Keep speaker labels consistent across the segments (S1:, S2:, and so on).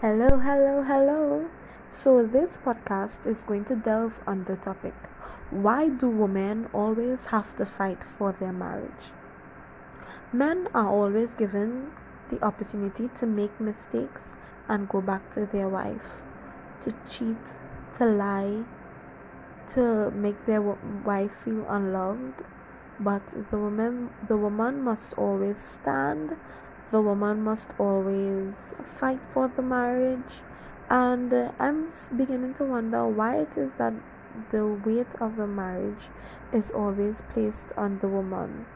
S1: Hello, hello, hello. So, this podcast is going to delve on the topic why do women always have to fight for their marriage? Men are always given the opportunity to make mistakes and go back to their wife, to cheat, to lie, to make their wife feel unloved. But the woman, the woman must always stand the woman must always fight for the marriage. And uh, i'm beginning to wonder why it is that the weight of the marriage is always placed on the woman.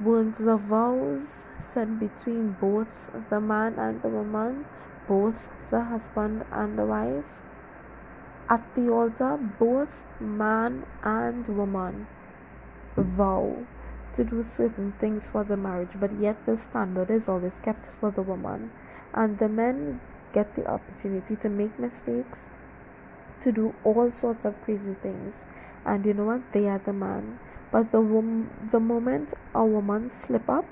S1: Were the vows said between both the man and the woman both the husband and the wife? At the altar both man and woman vow to do certain things for the marriage, but yet the standard is always kept for the woman. And the men get the opportunity to make mistakes, to do all sorts of crazy things. And you know what? They are the man. But the wom- the moment a woman slip up,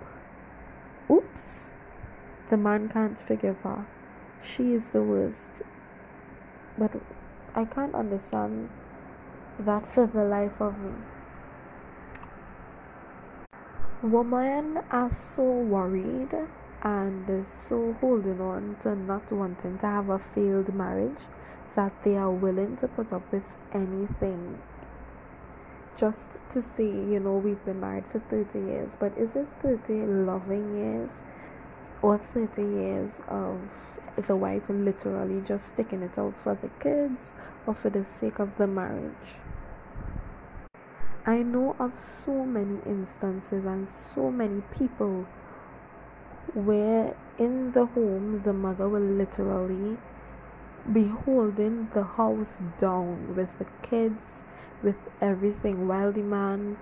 S1: oops, the man can't forgive her. She is the worst. But I can't understand that for the life of me. Women are so worried and so holding on to not wanting to have a failed marriage that they are willing to put up with anything just to say, you know, we've been married for 30 years. But is it 30 loving years or 30 years of the wife literally just sticking it out for the kids or for the sake of the marriage? I know of so many instances and so many people where in the home the mother will literally be holding the house down with the kids, with everything, while the man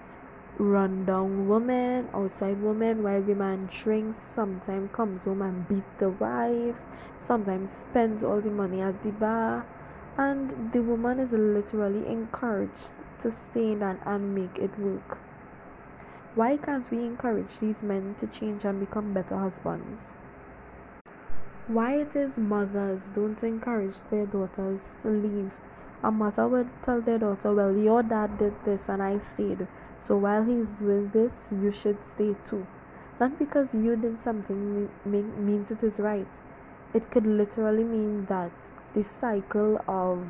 S1: run down women, outside woman, while the man drinks, sometimes comes home and beat the wife, sometimes spends all the money at the bar, and the woman is literally encouraged sustain and, and make it work. Why can't we encourage these men to change and become better husbands? Why it is mothers don't encourage their daughters to leave? A mother would tell their daughter, Well, your dad did this and I stayed. So while he's doing this, you should stay too. Not because you did something means it is right. It could literally mean that the cycle of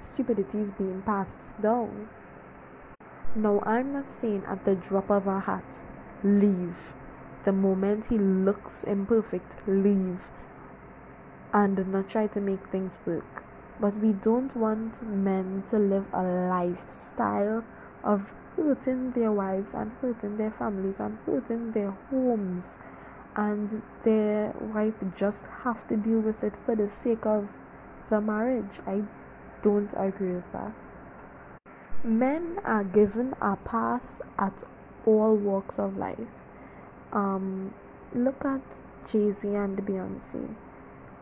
S1: stupidity is being passed down. No, I'm not saying at the drop of a hat, leave. The moment he looks imperfect, leave. And not try to make things work. But we don't want men to live a lifestyle of hurting their wives and hurting their families and hurting their homes. And their wife just have to deal with it for the sake of the marriage. I don't agree with that. Men are given a pass at all walks of life. Um, look at Jay Z and Beyonce,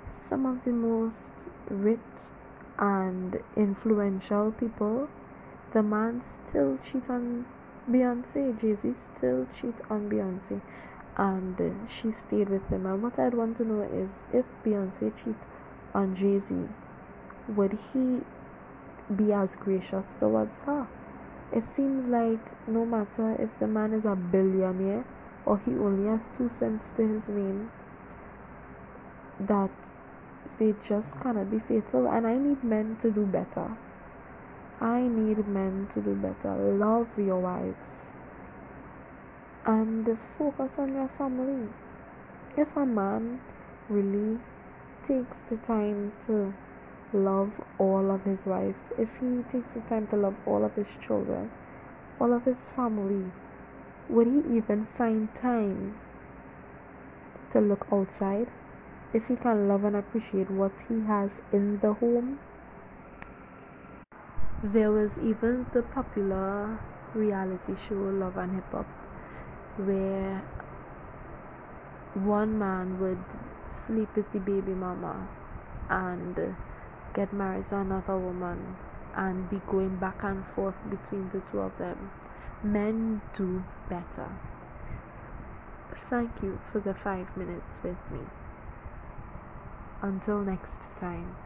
S1: some of the most rich and influential people. The man still cheat on Beyonce. Jay Z still cheat on Beyonce, and she stayed with him. And what I'd want to know is if Beyonce cheat on Jay Z, would he be as gracious towards her. It seems like no matter if the man is a billionaire or he only has two cents to his name, that they just cannot be faithful. And I need men to do better. I need men to do better. Love your wives and focus on your family. If a man really takes the time to love all of his wife, if he takes the time to love all of his children, all of his family, would he even find time to look outside? If he can love and appreciate what he has in the home? There was even the popular reality show Love and Hip Hop where one man would sleep with the baby mama and get married to another woman and be going back and forth between the two of them. Men do better. Thank you for the five minutes with me. Until next time.